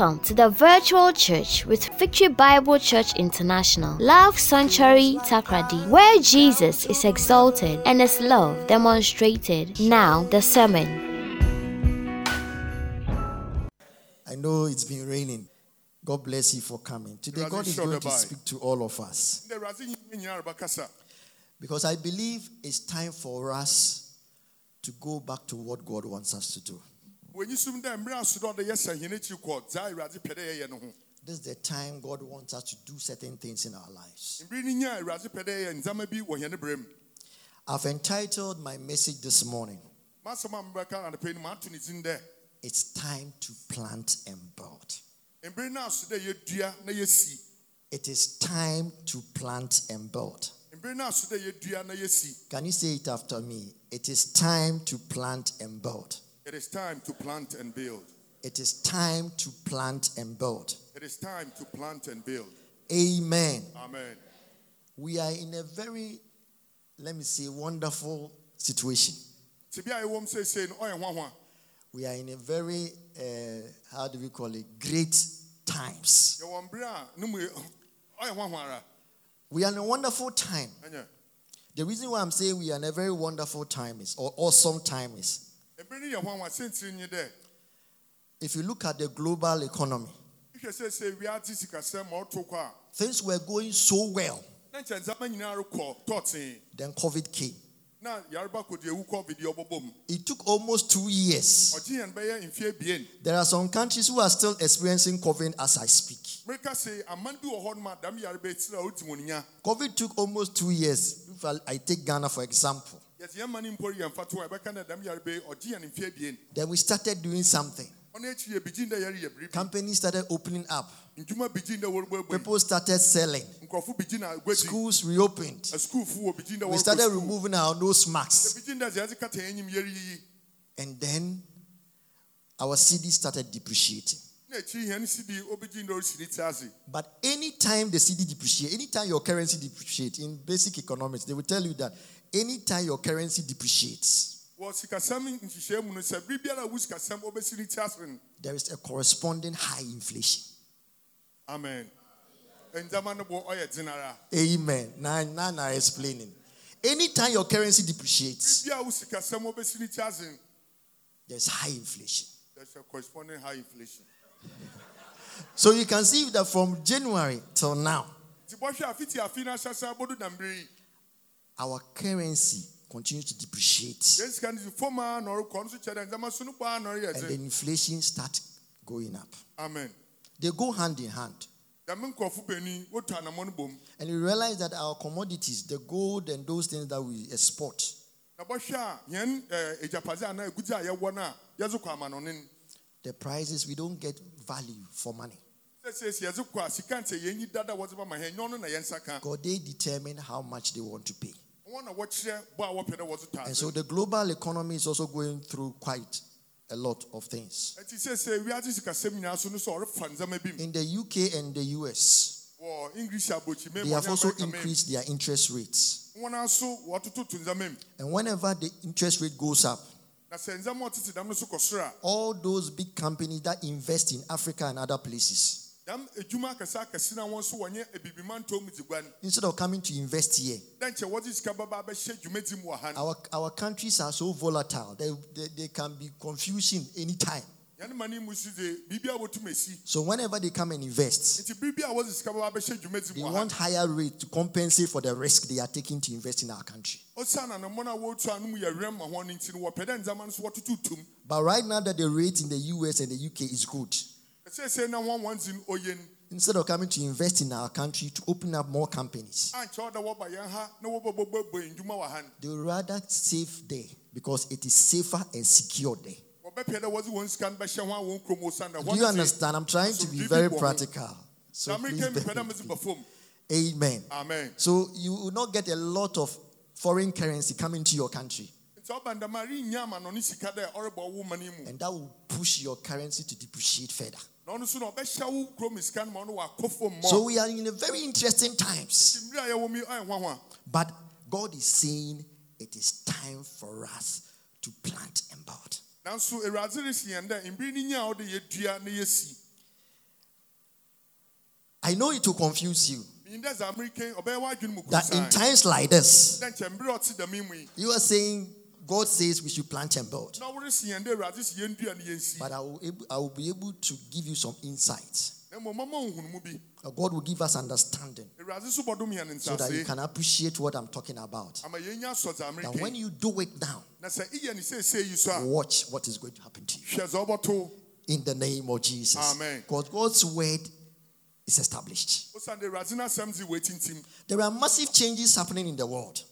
Welcome to the virtual church with Victory Bible Church International, Love Sanctuary Takoradi, where Jesus is exalted and his love demonstrated. Now, the sermon. I know it's been raining. God bless you for coming. Today, God is going to speak to all of us because I believe it's time for us to go back to what God wants us to do. This is the time God wants us to do certain things in our lives. I've entitled my message this morning, It's Time to Plant and Build. It is time to plant and build. Can you say it after me? It is time to plant and build. It is time to plant and build. It is time to plant and build. It is time to plant and build. Amen. Amen. We are in a very, let me say, wonderful situation. We are in a very, uh, how do we call it, great times. We are in a wonderful time. The reason why I'm saying we are in a very wonderful time is, or awesome time is, if you look at the global economy, things were going so well. Then COVID came. It took almost two years. There are some countries who are still experiencing COVID as I speak. COVID took almost two years. If I take Ghana for example. Then we started doing something. Companies started opening up. People started selling. Schools reopened. We started removing our nose masks. And then our cedi started depreciating. But anytime the cedi depreciates, anytime your currency depreciates in basic economics, they will tell you that anytime your currency depreciates, there is a corresponding high inflation. Amen. Amen. Now, now, now explaining. Anytime your currency depreciates, there's high inflation. There's a corresponding high inflation. So you can see that from January till now, our currency continues to depreciate. And the inflation starts going up. Amen. They go hand in hand. And we realize that our commodities, the gold and those things that we export, the prices, we don't get value for money. God, they determine how much they want to pay. And so the global economy is also going through quite a lot of things. In the UK and the US, they have also increased their interest rates. And whenever the interest rate goes up, all those big companies that invest in Africa and other places, Instead of coming to invest here, our, our countries are so volatile. They, they, they can be confusing anytime. So whenever they come and invest, they want higher rate to compensate for the risk they are taking to invest in our country. But right now that the rate in the US and the UK is good, Instead of coming to invest in our country to open up more companies, they would rather save there because it is safer and secure there. Do you understand? I'm trying to be very practical. So Amen. Amen. So you will not get a lot of foreign currency coming to your country. And that will push your currency to depreciate further. So we are in a very interesting times. But God is saying it is time for us to plant and build. I know it will confuse you. That in times like this, you are saying God says we should plant and build. But I will, I will be able to give you some insights. God will give us understanding so that you can appreciate what I'm talking about. And when you do it now, watch what is going to happen to you. In the name of Jesus. Amen. Because God's word is established. There are massive changes happening in the world.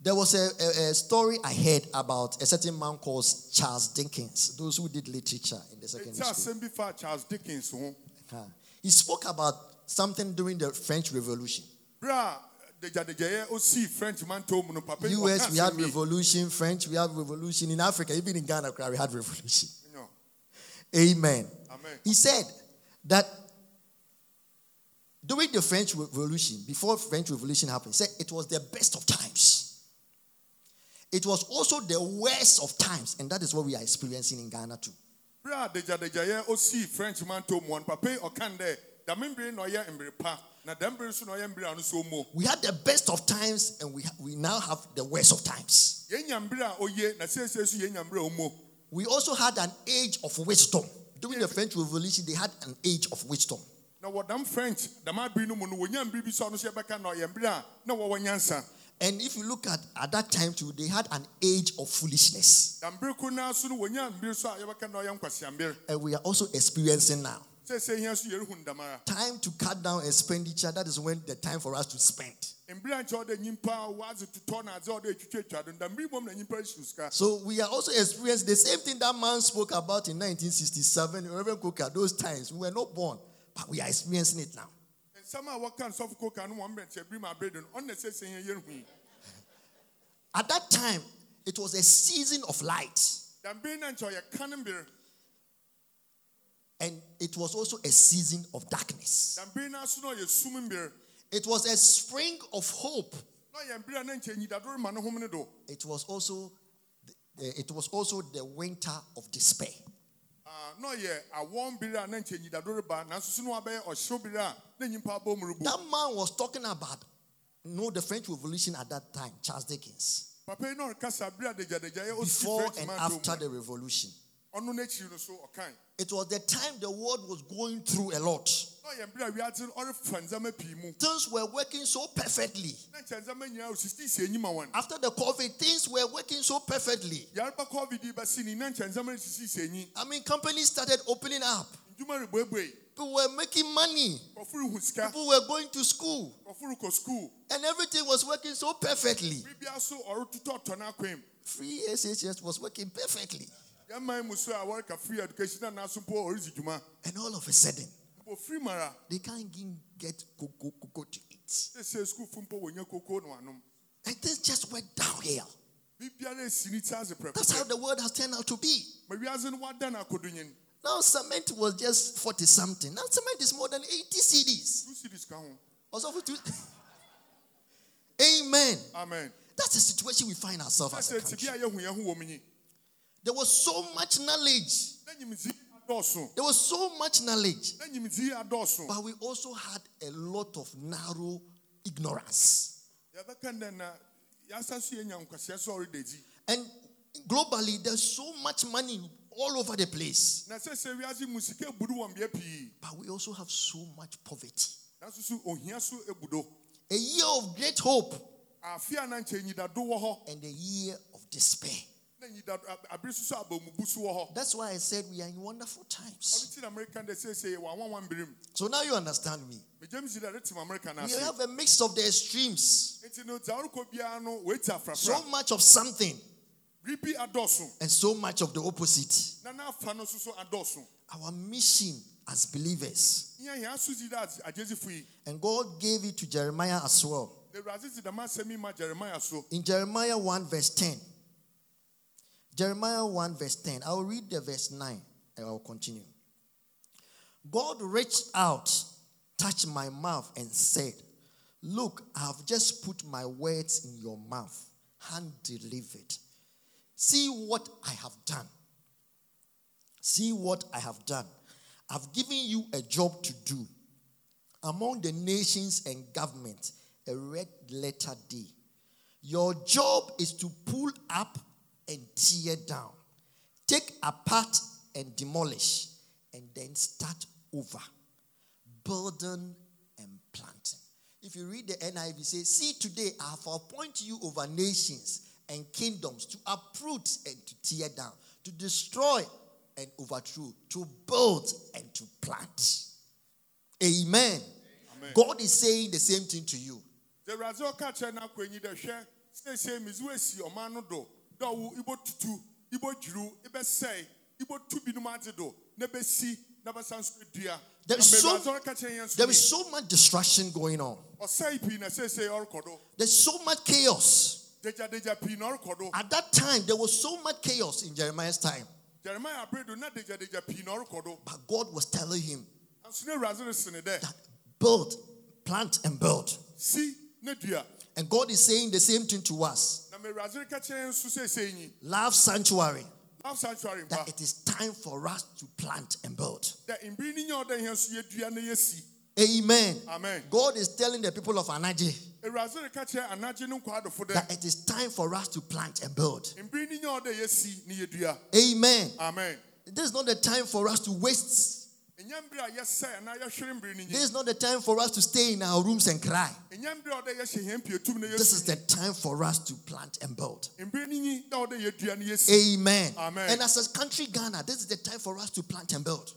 There was a, a, a, story I heard about a certain man called Charles Dickens, those who did literature in the secondary school. Charles Dickens. Uh, he spoke about something during the French Revolution. US, we had revolution. French, we have revolution. In Africa, even in Ghana, we had revolution. Amen. Amen. He said that during the French Revolution, before French Revolution happened, said it was the best of times. It was also the worst of times, and that is what we are experiencing in Ghana too. We had the best of times, and we, we now have the worst of times. We also had an age of wisdom. During the French Revolution, they had an age of wisdom. Now, what French, and if you look at at that time too, they had an age of foolishness. And we are also experiencing now. Time to cut down expenditure. That is when the time for us to spend. So we are also experiencing the same thing that man spoke about in 1967. Reverend Coker, those times we were not born, but we are experiencing it now. At that time, it was a season of light. And it was also a season of darkness. It was a spring of hope. It was also it was also the winter of despair. That man was talking about no the French Revolution at that time, Charles Dickens. Before and after the revolution. It was the time the world was going through a lot. Things were working so perfectly. After the COVID, things were working so perfectly. I mean, companies started opening up. People were making money. People were going to school. And everything was working so perfectly. Free SHS was working perfectly. And all of a sudden, they can't even get cocoa, cocoa to eat. And things just went downhill. That's how the world has turned out to be. Now cement was just 40 something. Now cement is more than 80 cedis. Two cedis. Also for two. Amen. Amen. That's the situation we find ourselves as a country. There was so much knowledge. There was so much knowledge. But we also had a lot of narrow ignorance. And globally, there's so much money all over the place. But we also have so much poverty. A year of great hope and a year of despair. That's why I said we are in wonderful times. So now you understand me. We have a mix of the extremes. So much of something and so much of the opposite. Our mission as believers. And God gave it to Jeremiah as well. In Jeremiah 1, verse 10. Jeremiah 1, verse 10. I will read the verse 9 and I will continue. God reached out, touched my mouth, and said, Look, I have just put my words in your mouth, hand delivered. See what I have done. See what I have done. I've given you a job to do. Among the nations and governments, a red letter D. Your job is to pull up and tear down, take apart and demolish, and then start over. Building and planting. If you read the NIV, say, See, today I have appointed you over nations and kingdoms to uproot and to tear down, to destroy and overthrow, to build and to plant. Amen. Amen. God is saying the same thing to you. There is, so, there is so much distraction going on. There's so much chaos. At that time, there was so much chaos in Jeremiah's time. But God was telling him that build, plant, and build. And God is saying the same thing to us. Love sanctuary Love sanctuary. that it is time for us to plant and build. Amen. Amen. God is telling the people of Anaji that it is time for us to plant and build. Amen. Amen. This is not the time for us to waste this is not the time for us to stay in our rooms and cry. This is the time for us to plant and build. Amen. Amen. And as a country Ghana, this is the time for us to plant and build.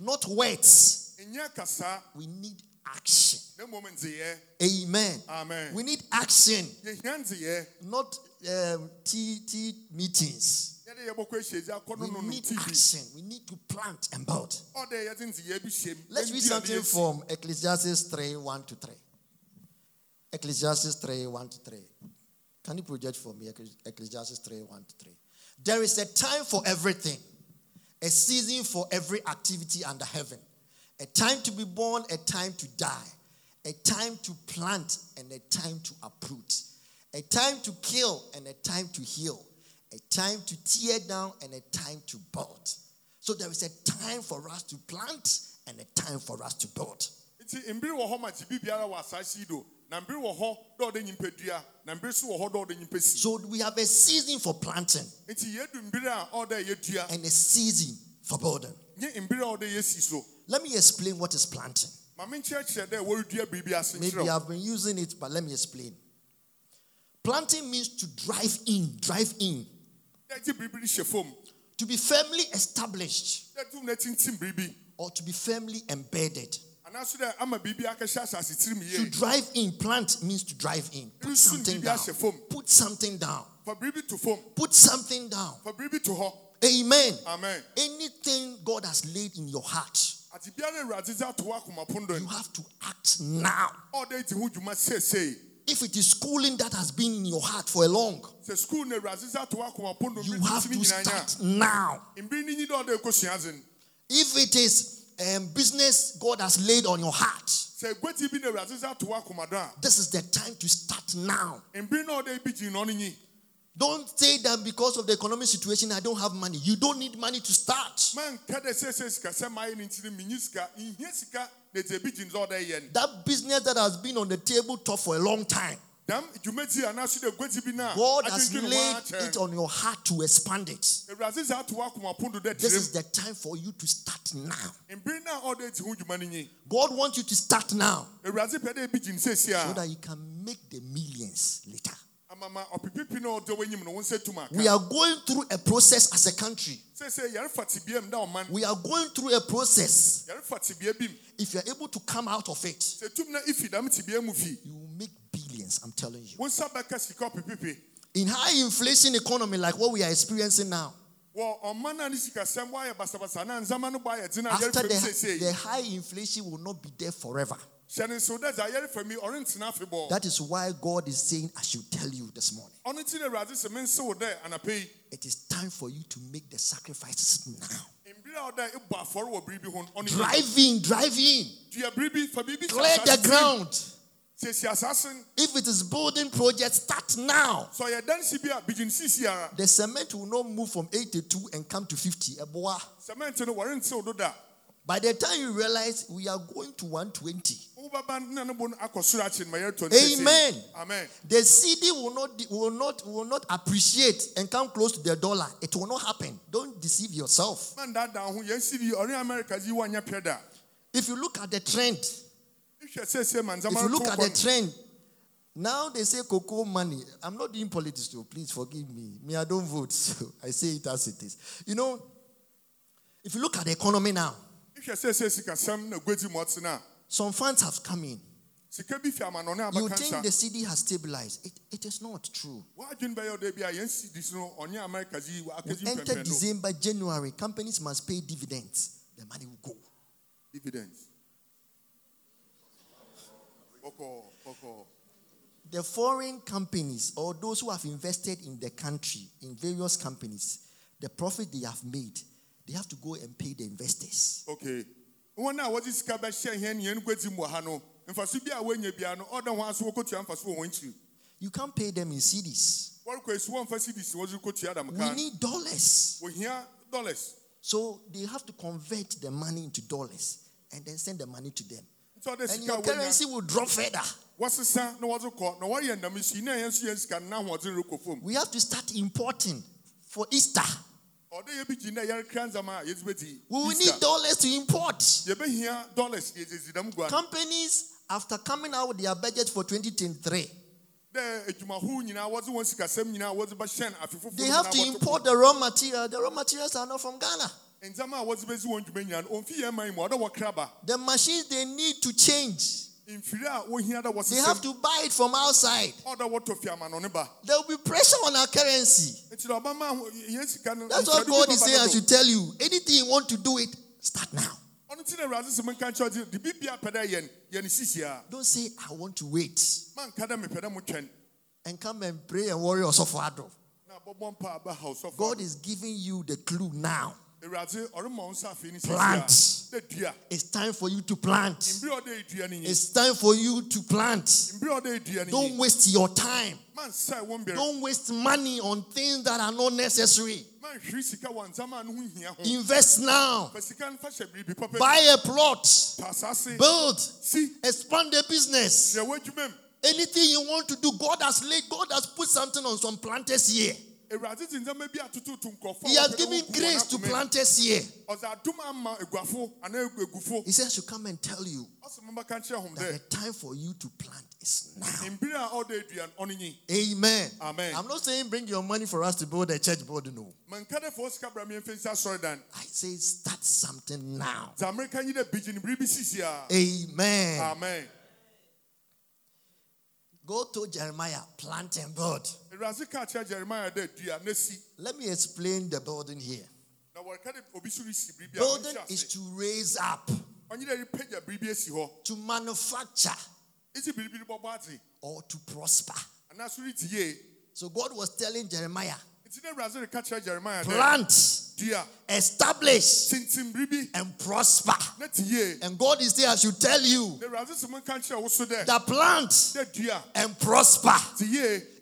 Not words. We need action. Amen. Amen. We need action. Not um, T, T meetings. We need action. We need to plant and build. Let's read something from Ecclesiastes 3 1 to 3. Ecclesiastes 3 1 to 3. Can you project for me Ecclesiastes 3 1 to 3? There is a time for everything, a season for every activity under heaven, a time to be born, a time to die, a time to plant, and a time to uproot, a time to kill, and a time to heal. A time to tear down and a time to build. So there is a time for us to plant and a time for us to build. So we have a season for planting. And a season for building. Let me explain what is planting. Maybe I've been using it, but let me explain. Planting means to drive in, drive in. To be firmly established or to be firmly embedded. To drive in, plant means to drive in. Put something down. Put something down. Put something down. Amen. Amen. Anything God has laid in your heart, you have to act now. If it is schooling that has been in your heart for a long, you have to start now. If it is um, business God has laid on your heart, this is the time to start now. Don't say that because of the economic situation, I don't have money. You don't need money to start. That business that has been on the table top for a long time. God has laid it on your heart to expand it. This is the time for you to start now. God wants you to start now so that you can make the millions later. We are going through a process as a country. We are going through a process. If you're able to come out of it, you will make billions, I'm telling you. In high inflation economy like what we are experiencing now, after the, the high inflation will not be there forever. That is why God is saying, I should tell you this morning. It is time for you to make the sacrifices now. Drive in, drive in. Clear the ground. If it is building project, start now. So the cement will not move from 82 and come to 50. By the time you realize we are going to 120. Amen. Amen. The cedi will not will not will not appreciate and come close to the dollar. It will not happen. Don't deceive yourself. If you look at the trend, if you look at the trend, now they say cocoa money. I'm not doing politics, so please forgive me. Me, I don't vote, so I say it as it is. You know, if you look at the economy now, some funds have come in. You think the cedi has stabilized. It, it is not true. We enter December, January, companies must pay dividends. The money will go. Dividends. The foreign companies or those who have invested in the country, in various companies, the profit they have made, they have to go and pay the investors. Okay. One now what is Kabasha here and Mohano, and for Sibia when you be an order once go to Amphas won't you? You can't pay them in cedis. We need dollars. We hear dollars. So they have to convert the money into dollars and then send the money to them. And your currency will drop further. We have to start importing for Easter. We will need dollars to import. Companies, after coming out with their budget for 2023, they have to import the raw material. The raw materials are not from Ghana. The machines they need to change. They have to buy it from outside. There will be pressure on our currency. That's what God is saying I should tell you. Anything you want to do it, start now. Don't say, I want to wait. And come and pray and worry yourself for God is giving you the clue now. Plant. It's time for you to plant. It's time for you to plant. Don't waste your time. Don't waste money on things that are not necessary. Invest now. Buy a plot. Build. Expand the business. Anything you want to do, God has laid, God has put something on some planters here. He has given grace to planters here. He says, I should come and tell you that the time for you to plant is now. Amen. Amen. I'm not saying bring your money for us to build a church building. No. I say start something now. Amen. Amen. God to Jeremiah, plant and build. Let me explain the building here. Building is to raise up, to manufacture, or to prosper. So God was telling Jeremiah, Plant, establish, and prosper. And God is there, I should tell you, that plant and prosper.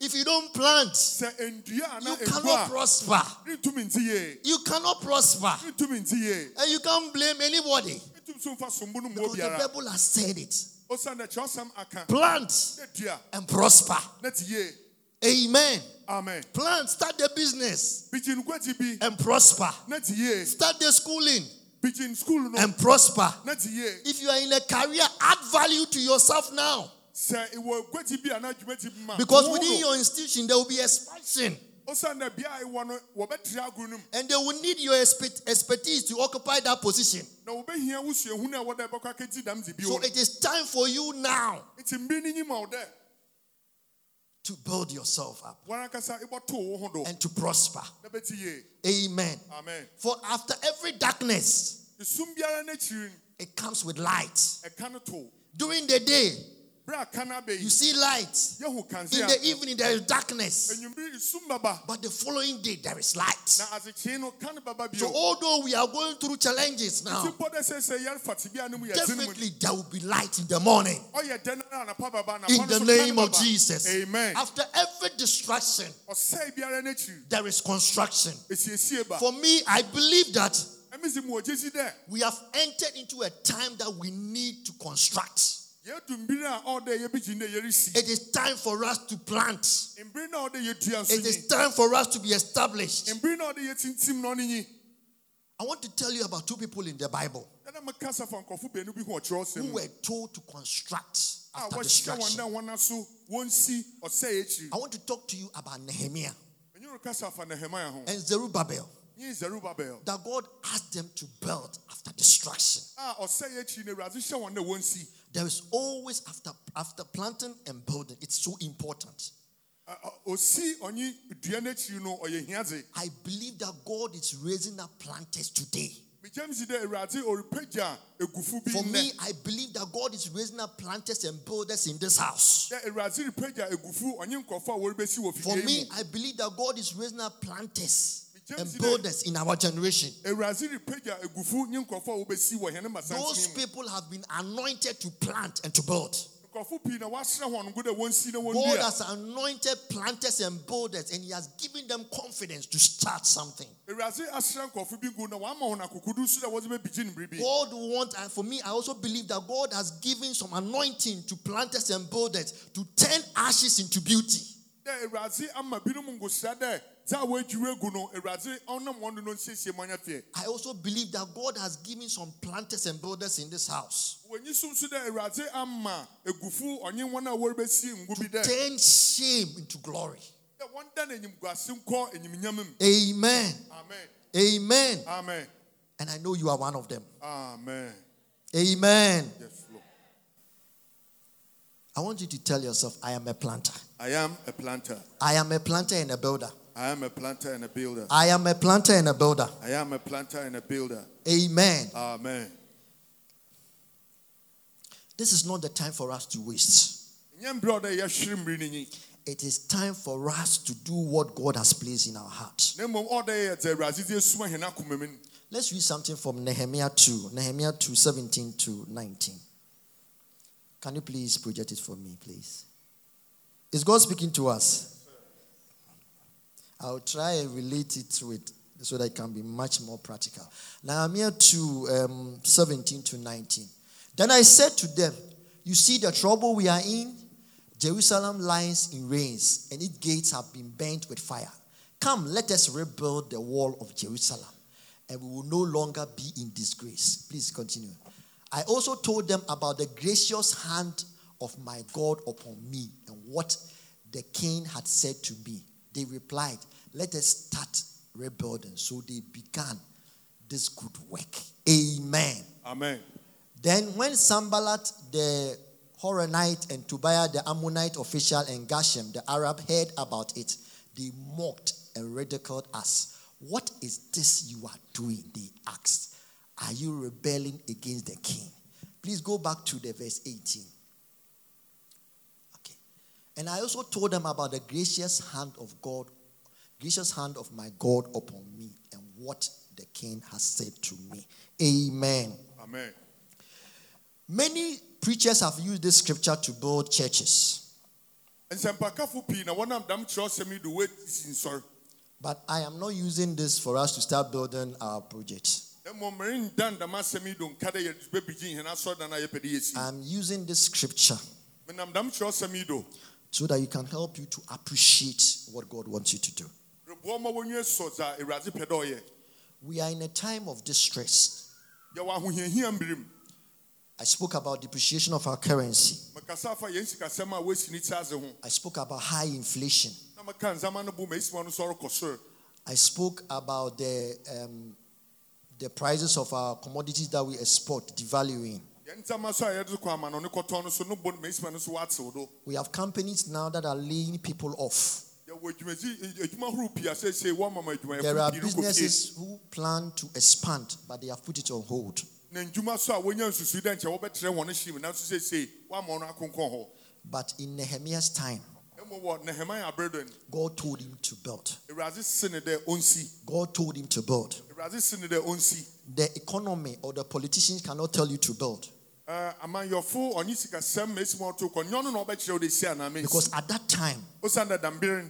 If you don't plant, you cannot prosper. You cannot prosper. And you can't blame anybody. Because the Bible has said it. Plant and prosper. Amen. Amen. Plan, start the business and prosper. Start the schooling and prosper. next year. If you are in a career, add value to yourself now. Because within your institution, there will be expansion. And they will need your expertise to occupy that position. So it is time for you now to build yourself up and to prosper. Amen. Amen. For after every darkness, it comes with light. During the day, You see light. In the evening, there is darkness. But the following day, there is light. So, although we are going through challenges now, definitely there will be light in the morning. In the name of Jesus. Amen. After every distraction, there is construction. For me, I believe that we have entered into a time that we need to construct. It is time for us to plant. It is time for us to be established. I want to tell you about two people in the Bible who were told to construct after destruction. I want to talk to you about Nehemiah and Zerubbabel. That God asked them to build after destruction. There is always after after planting and building. It's so important. I believe that God is raising up planters today. For me, I believe that God is raising up planters and builders in this house. For me, I believe that God is raising up planters and builders in our generation. Those people have been anointed to plant and to build. God has anointed planters and builders, and He has given them confidence to start something. God wants, for me, I also believe that God has given some anointing to planters and builders to turn ashes into beauty. I also believe that God has given some planters and builders in this house. To turn shame into glory. Amen. Amen. Amen. And I know you are one of them. Amen. Amen. Yes, Lord. I want you to tell yourself, I am a planter. I am a planter. I am a planter and a builder. I am a planter and a builder. I am a planter and a builder. I am a planter and a builder. Amen. Amen. This is not the time for us to waste. It is time for us to do what God has placed in our hearts. Let's read something from Nehemiah 2. Nehemiah 2 17 to 19. Can you please project it for me, please? Is God speaking to us? I'll try and relate it to it so that it can be much more practical. Nehemiah 2 um, 17 to 19. Then I said to them, You see the trouble we are in? Jerusalem lies in ruins, and its gates have been burnt with fire. Come, let us rebuild the wall of Jerusalem, and we will no longer be in disgrace. Please continue. I also told them about the gracious hand of my God upon me and what the king had said to me. They replied, Let us start rebuilding. So they began this good work. Amen. Amen. Then when Sanballat the Horonite and Tobiah the Ammonite official and Geshem the Arab heard about it, they mocked and ridiculed us. What is this you are doing? They asked. Are you rebelling against the king? Please go back to the verse 18. And I also told them about the gracious hand of God, gracious hand of my God upon me, and what the king has said to me. Amen. Amen. Many preachers have used this scripture to build churches. But I am not using this for us to start building our project. I'm using this scripture so that you can help you to appreciate what God wants you to do. We are in a time of distress. I spoke about depreciation of our currency. I spoke about high inflation. I spoke about the, um, the prices of our commodities that we export devaluing. We have companies now that are laying people off. There are businesses who plan to expand, but they have put it on hold. But in Nehemiah's time, God told him to build. God told him to build. The economy or the politicians cannot tell you to build. Uh, because at that time,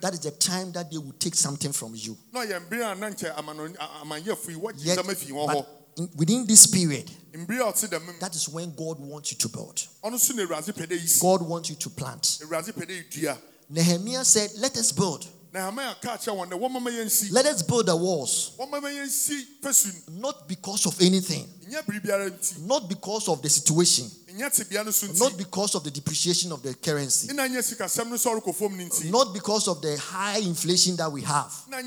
that is the time that they will take something from you. Yet, but within this period, that is when God wants you to build. God wants you to plant. Nehemiah said, Let us build. Let us build the walls. Not because of anything. Not because of the situation. Not because of the depreciation of the currency. Not because of the high inflation that we have. But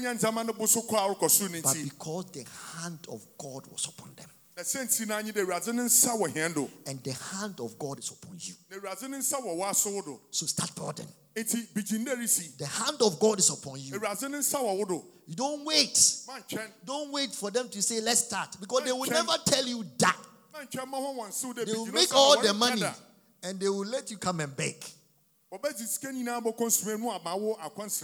because the hand of God was upon them. And the hand of God is upon you. So start building. The hand of God is upon you. You don't wait. Don't wait for them to say, let's start. Because they will never tell you that. They will make all the money and they will let you come and beg.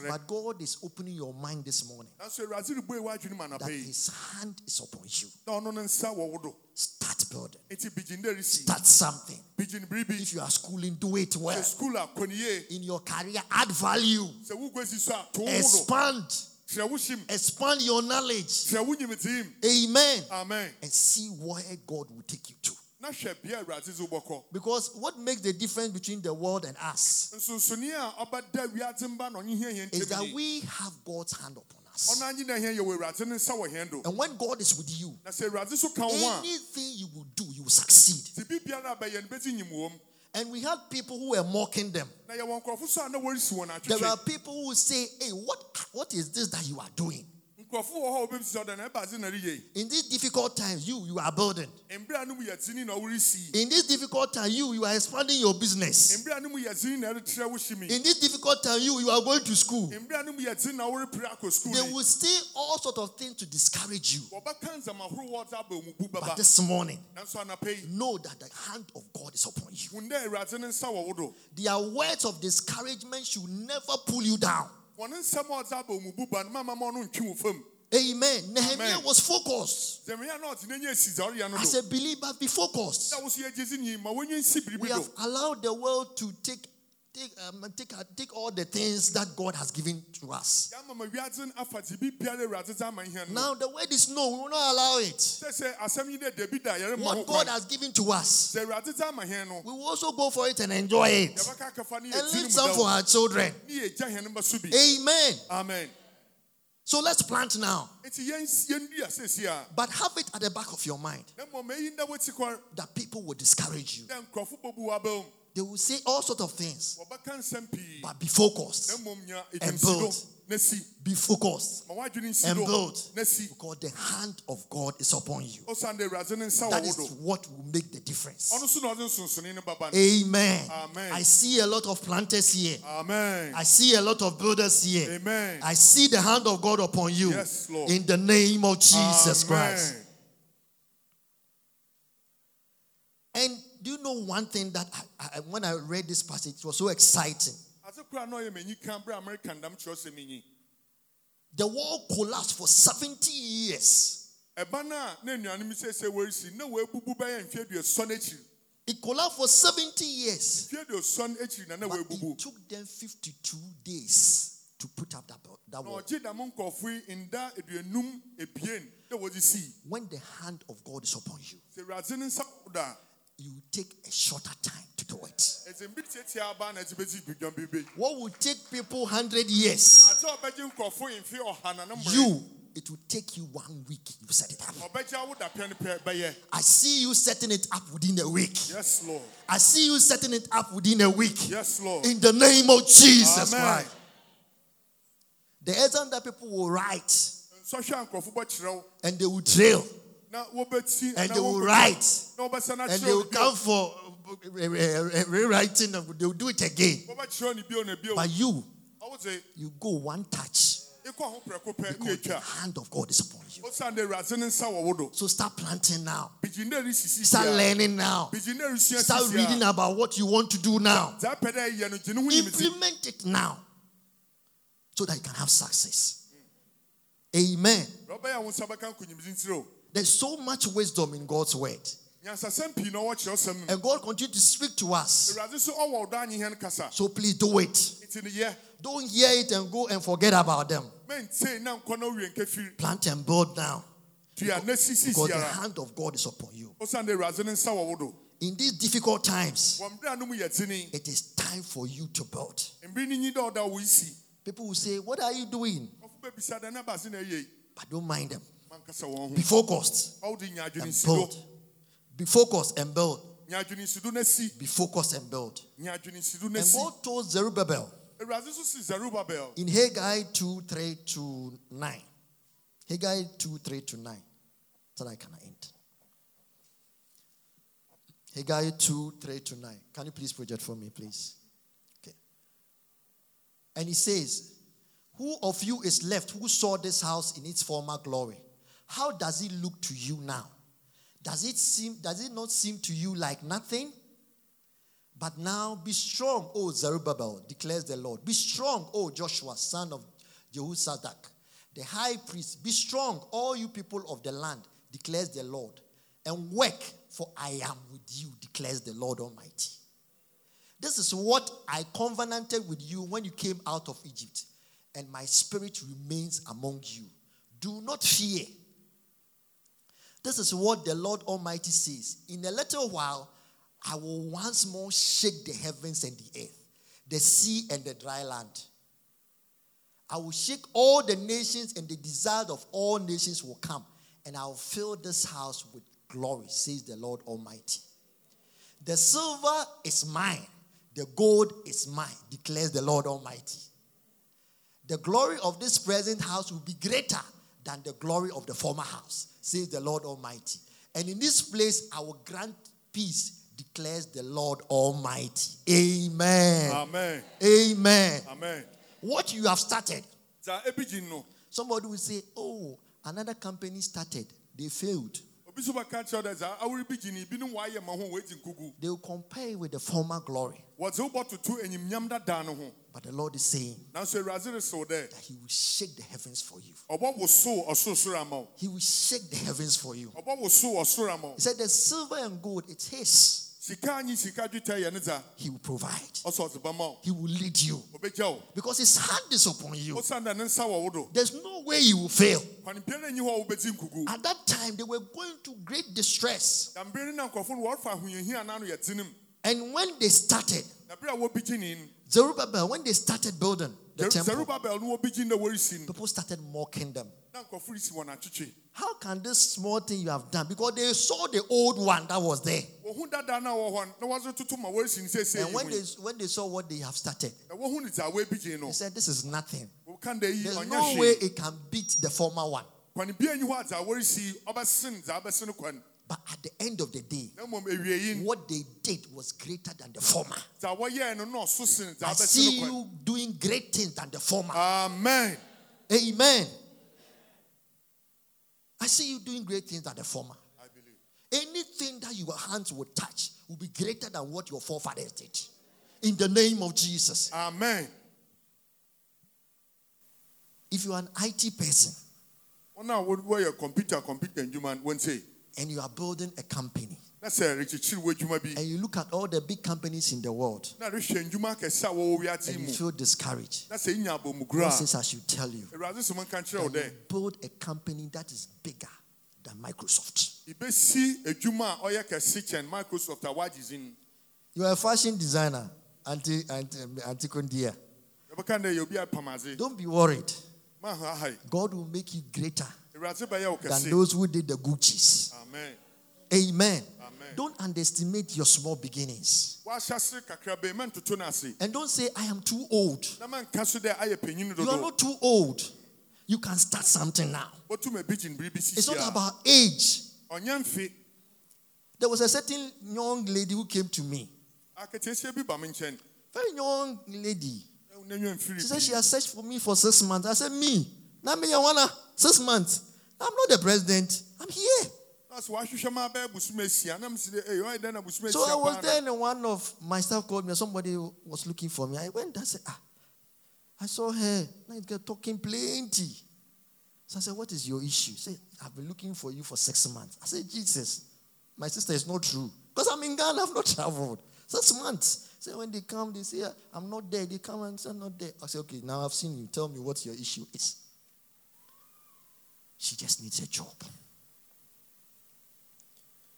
But God is opening your mind this morning that His hand is upon you. Start building. Start something. If you are schooling, do it well. In your career, add value. Expand. Expand your knowledge. Amen. Amen. And see where God will take you to. Because what makes the difference between the world and us is that we have God's hand upon us. And when God is with you, anything you will do, you will succeed. And we had people who were mocking them. There are people who say, Hey, what, what is this that you are doing? In these difficult times, you you are building. In this difficult time, you you are expanding your business. In this difficult time, you you are going to school. They will say all sorts of things to discourage you. But this morning, know that the hand of God is upon you. Their words of discouragement should never pull you down. Amen. Nehemiah was focused. As a believer, be focused. We have allowed the world to take take, um, take, uh, take all the things that God has given to us. Now, the word is no, we will not allow it. What God has given to us, we will also go for it and enjoy it. And leave some for our children. Amen. Amen. So let's plant now. But have it at the back of your mind that people will discourage you. They will say all sorts of things. But be focused and build. Be focused and build. Because the hand of God is upon you. That is what will make the difference. Amen. Amen. I see a lot of planters here. Amen. I see a lot of builders here. Amen. I see the hand of God upon you. Yes, in the name of Jesus Amen. Christ. And do you know one thing that I, I, when I read this passage, it was so exciting. The wall collapsed for 70 years. It collapsed for 70 years. But it took them 52 days to put up that, that wall. When the hand of God is upon you, you take a shorter time to do it. What will take people 100 years, you, it will take you one week. You set it up. I see you setting it up within a week. Yes, Lord. I see you setting it up within a week. Yes, Lord. In the name of Jesus Amen. Christ. The exam that people will write and they will drill and they will write. And they will come for eh, eh, eh, rewriting they will do it again. But you you go one touch. Because the hand of God is upon you. So start planting now. Start learning now. Start reading about what you want to do now. Implement it now. So that you can have success. Amen. There's so much wisdom in God's word. And God continues to speak to us. So please do it. Don't hear it and go and forget about them. Plant and build now. Because the hand of God is upon you. In these difficult times, it is time for you to build. People will say, What are you doing? But don't mind them. Be focused and build. Be focused and build. Be focused and build. And God told Zerubbabel in Haggai 2 3 to 9. Haggai 2 3 to 9. So I can end. Haggai 2 3 to 9. Can you please project for me, please? Okay. And he says, Who of you is left who saw this house in its former glory? How does it look to you now? Does it seem does it not seem to you like nothing? But now be strong, O Zerubbabel, declares the Lord. Be strong, O Joshua, son of Jehozadak, the high priest. Be strong, all you people of the land, declares the Lord, and work, for I am with you, declares the Lord Almighty. This is what I covenanted with you when you came out of Egypt, and my spirit remains among you. Do not fear. This is what the Lord Almighty says. In a little while, I will once more shake the heavens and the earth, the sea and the dry land. I will shake all the nations, and the desire of all nations will come, and I will fill this house with glory, says the Lord Almighty. The silver is mine, the gold is mine, declares the Lord Almighty. The glory of this present house will be greater than the glory of the former house, says the Lord Almighty. And in this place I will grant peace declares the Lord Almighty. Amen. Amen. Amen. Amen. What you have started. Somebody will say, Oh, another company started. They failed. They will compare with the former glory. But the Lord is saying that He will shake the heavens for you. He will shake the heavens for you. He said, The silver and gold, it's His. He will provide. He will lead you. Because his hand is upon you. There's no way you will fail. At that time, they were going to great distress. And when they started, Zerubbabel, when they started building the temple, people started mocking them. How can this small thing you have done? Because they saw the old one that was there. And when they, when they saw what they have started, they said, This is nothing. There's no way it can beat the former one. But at the end of the day, what they did was greater than the former. I see you doing great things than the former. Amen. Amen. I see you doing great things than the former. I believe. Anything that your hands will touch will be greater than what your forefathers did. In the name of Jesus. Amen. If you are an IT person, well, now where your computer, computer, and human, when say, and you are building a company, and you look at all the big companies in the world and you feel discouraged. God says, I should tell you, you build a company that is bigger than Microsoft. You are a fashion designer, Auntie, Auntie, Kondia. Don't be worried. God will make you greater than those who did the Gucci's. Amen. Amen. Don't underestimate your small beginnings. And don't say, I am too old. You are not too old. You can start something now. It's not about age. There was a certain young lady who came to me. Very young lady. She said she has searched for me for six months. I said, Me? Now me, I wanna six months. I'm not the president. I'm here. So I was there and one of my staff called me. Somebody was looking for me. I went and said, Ah, I saw her. Now it's talking plenty. So I said, What is your issue? Say, I've been looking for you for six months. I said, Jesus, my sister is not true. Because I'm in Ghana, I've not traveled. Six months. So when they come, they say, I'm not there. They come and say, I'm not there. I say, okay, now I've seen you. Tell me what your issue is. She just needs a job.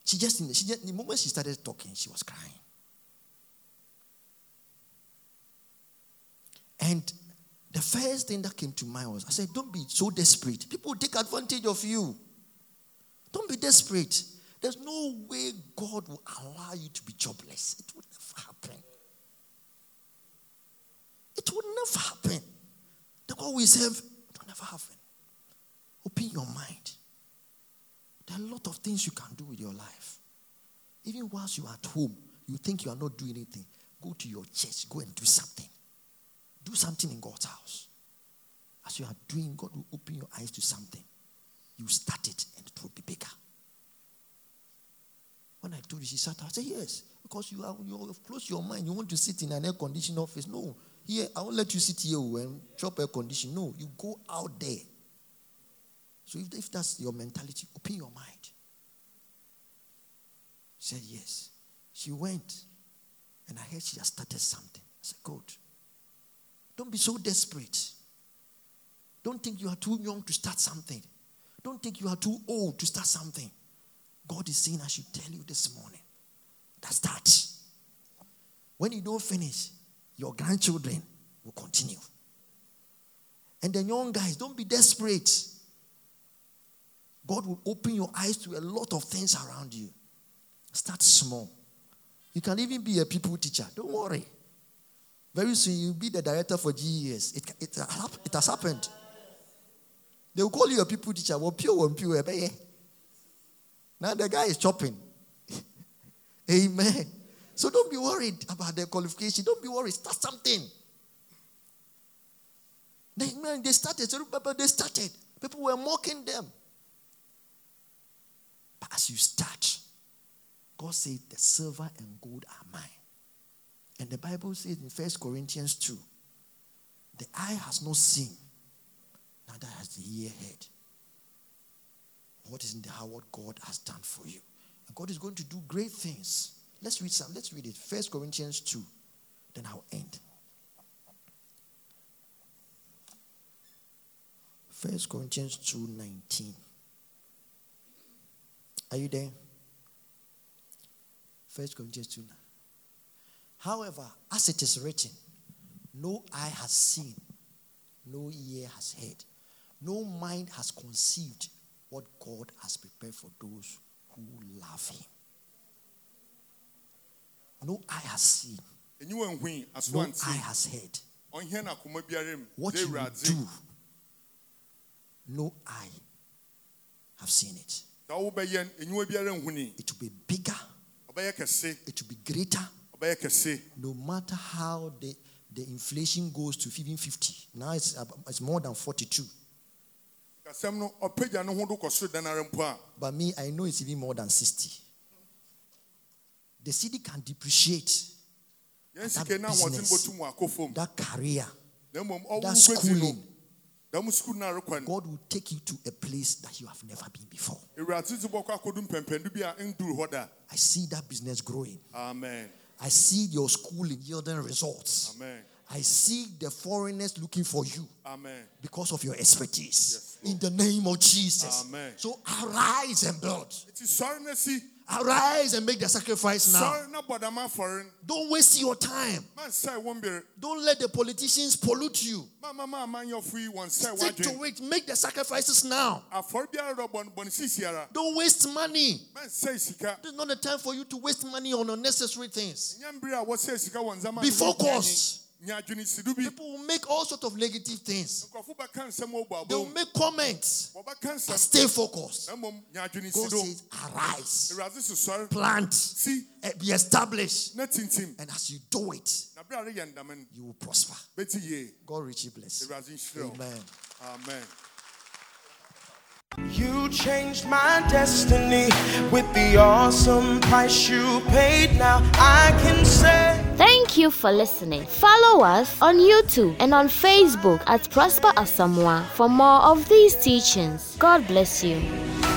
She just, she just, the moment she started talking, she was crying. And the first thing that came to mind was, I said, don't be so desperate. People will take advantage of you. Don't be desperate. There's no way God will allow you to be jobless. It will never happen. It will never happen. The God we serve, it will never happen. Open your mind. There are a lot of things you can do with your life. Even whilst you are at home, you think you are not doing anything. Go to your church, go and do something. Do something in God's house. As you are doing, God will open your eyes to something. You start it and it will be bigger. When I told you, she sat I said, Yes, because you have you have closed your mind. You want to sit in an air conditioned office. No, here, I won't let you sit here and chop air condition. No, you go out there. So if, if that's your mentality, open your mind. She said, Yes. She went, and I heard she has started something. I said, Good. Don't be so desperate. Don't think you are too young to start something. Don't think you are too old to start something. God is saying, I should tell you this morning that starts. When you don't finish, your grandchildren will continue. And the young guys, don't be desperate. God will open your eyes to a lot of things around you. Start small. You can even be a pupil teacher. Don't worry. Very soon you'll be the director for GES. It, it, uh, it has happened. They will call you a pupil teacher. Well, pure, one pure, eh, eh. now the guy is chopping. Amen. So don't be worried about their qualification. Don't be worried. Start something. They, man, they started. They started. People were mocking them. But as you start, God said, The silver and gold are mine. And the Bible says in First Corinthians 2, the eye has not seen, neither has the ear heard what is in the heart, what God has done for you. And God is going to do great things. Let's read some. Let's read it. First Corinthians 2. Then I'll end. First Corinthians 2 19. Are you there? First Corinthians 2 However, as it is written, no eye has seen, no ear has heard, no mind has conceived what God has prepared for those who love Him. No eye has seen, no eye has heard. What you do, no eye have seen it. It will be bigger, it will be greater. No matter how the, the inflation goes to even 50, now it's, uh, it's more than 42. But me, I know it's even more than 60. The cedi can depreciate. That, business, that career, that schooling. God will take you to a place that you have never been before. I see that business growing. Amen. I see your schooling yielding results. Amen. I see the foreigners looking for you. Amen. Because of your expertise. Yes, in the name of Jesus. Amen. So arise and build. It is sorry, Arise and make the sacrifice now. Don't waste your time. Don't let the politicians pollute you. Stick to it. Make the sacrifices now. Don't waste money. This is not the time for you to waste money on unnecessary things. Be focused. People will make all sorts of negative things. They will make comments. But stay focused. God says, arise, plant, eh, be established. And as you do it, you will prosper. God richly bless. Amen. Amen. You changed my destiny with the awesome price you paid. Now I can say. Thank you for listening. Follow us on YouTube and on Facebook at Prosper Asamoah for more of these teachings. God bless you.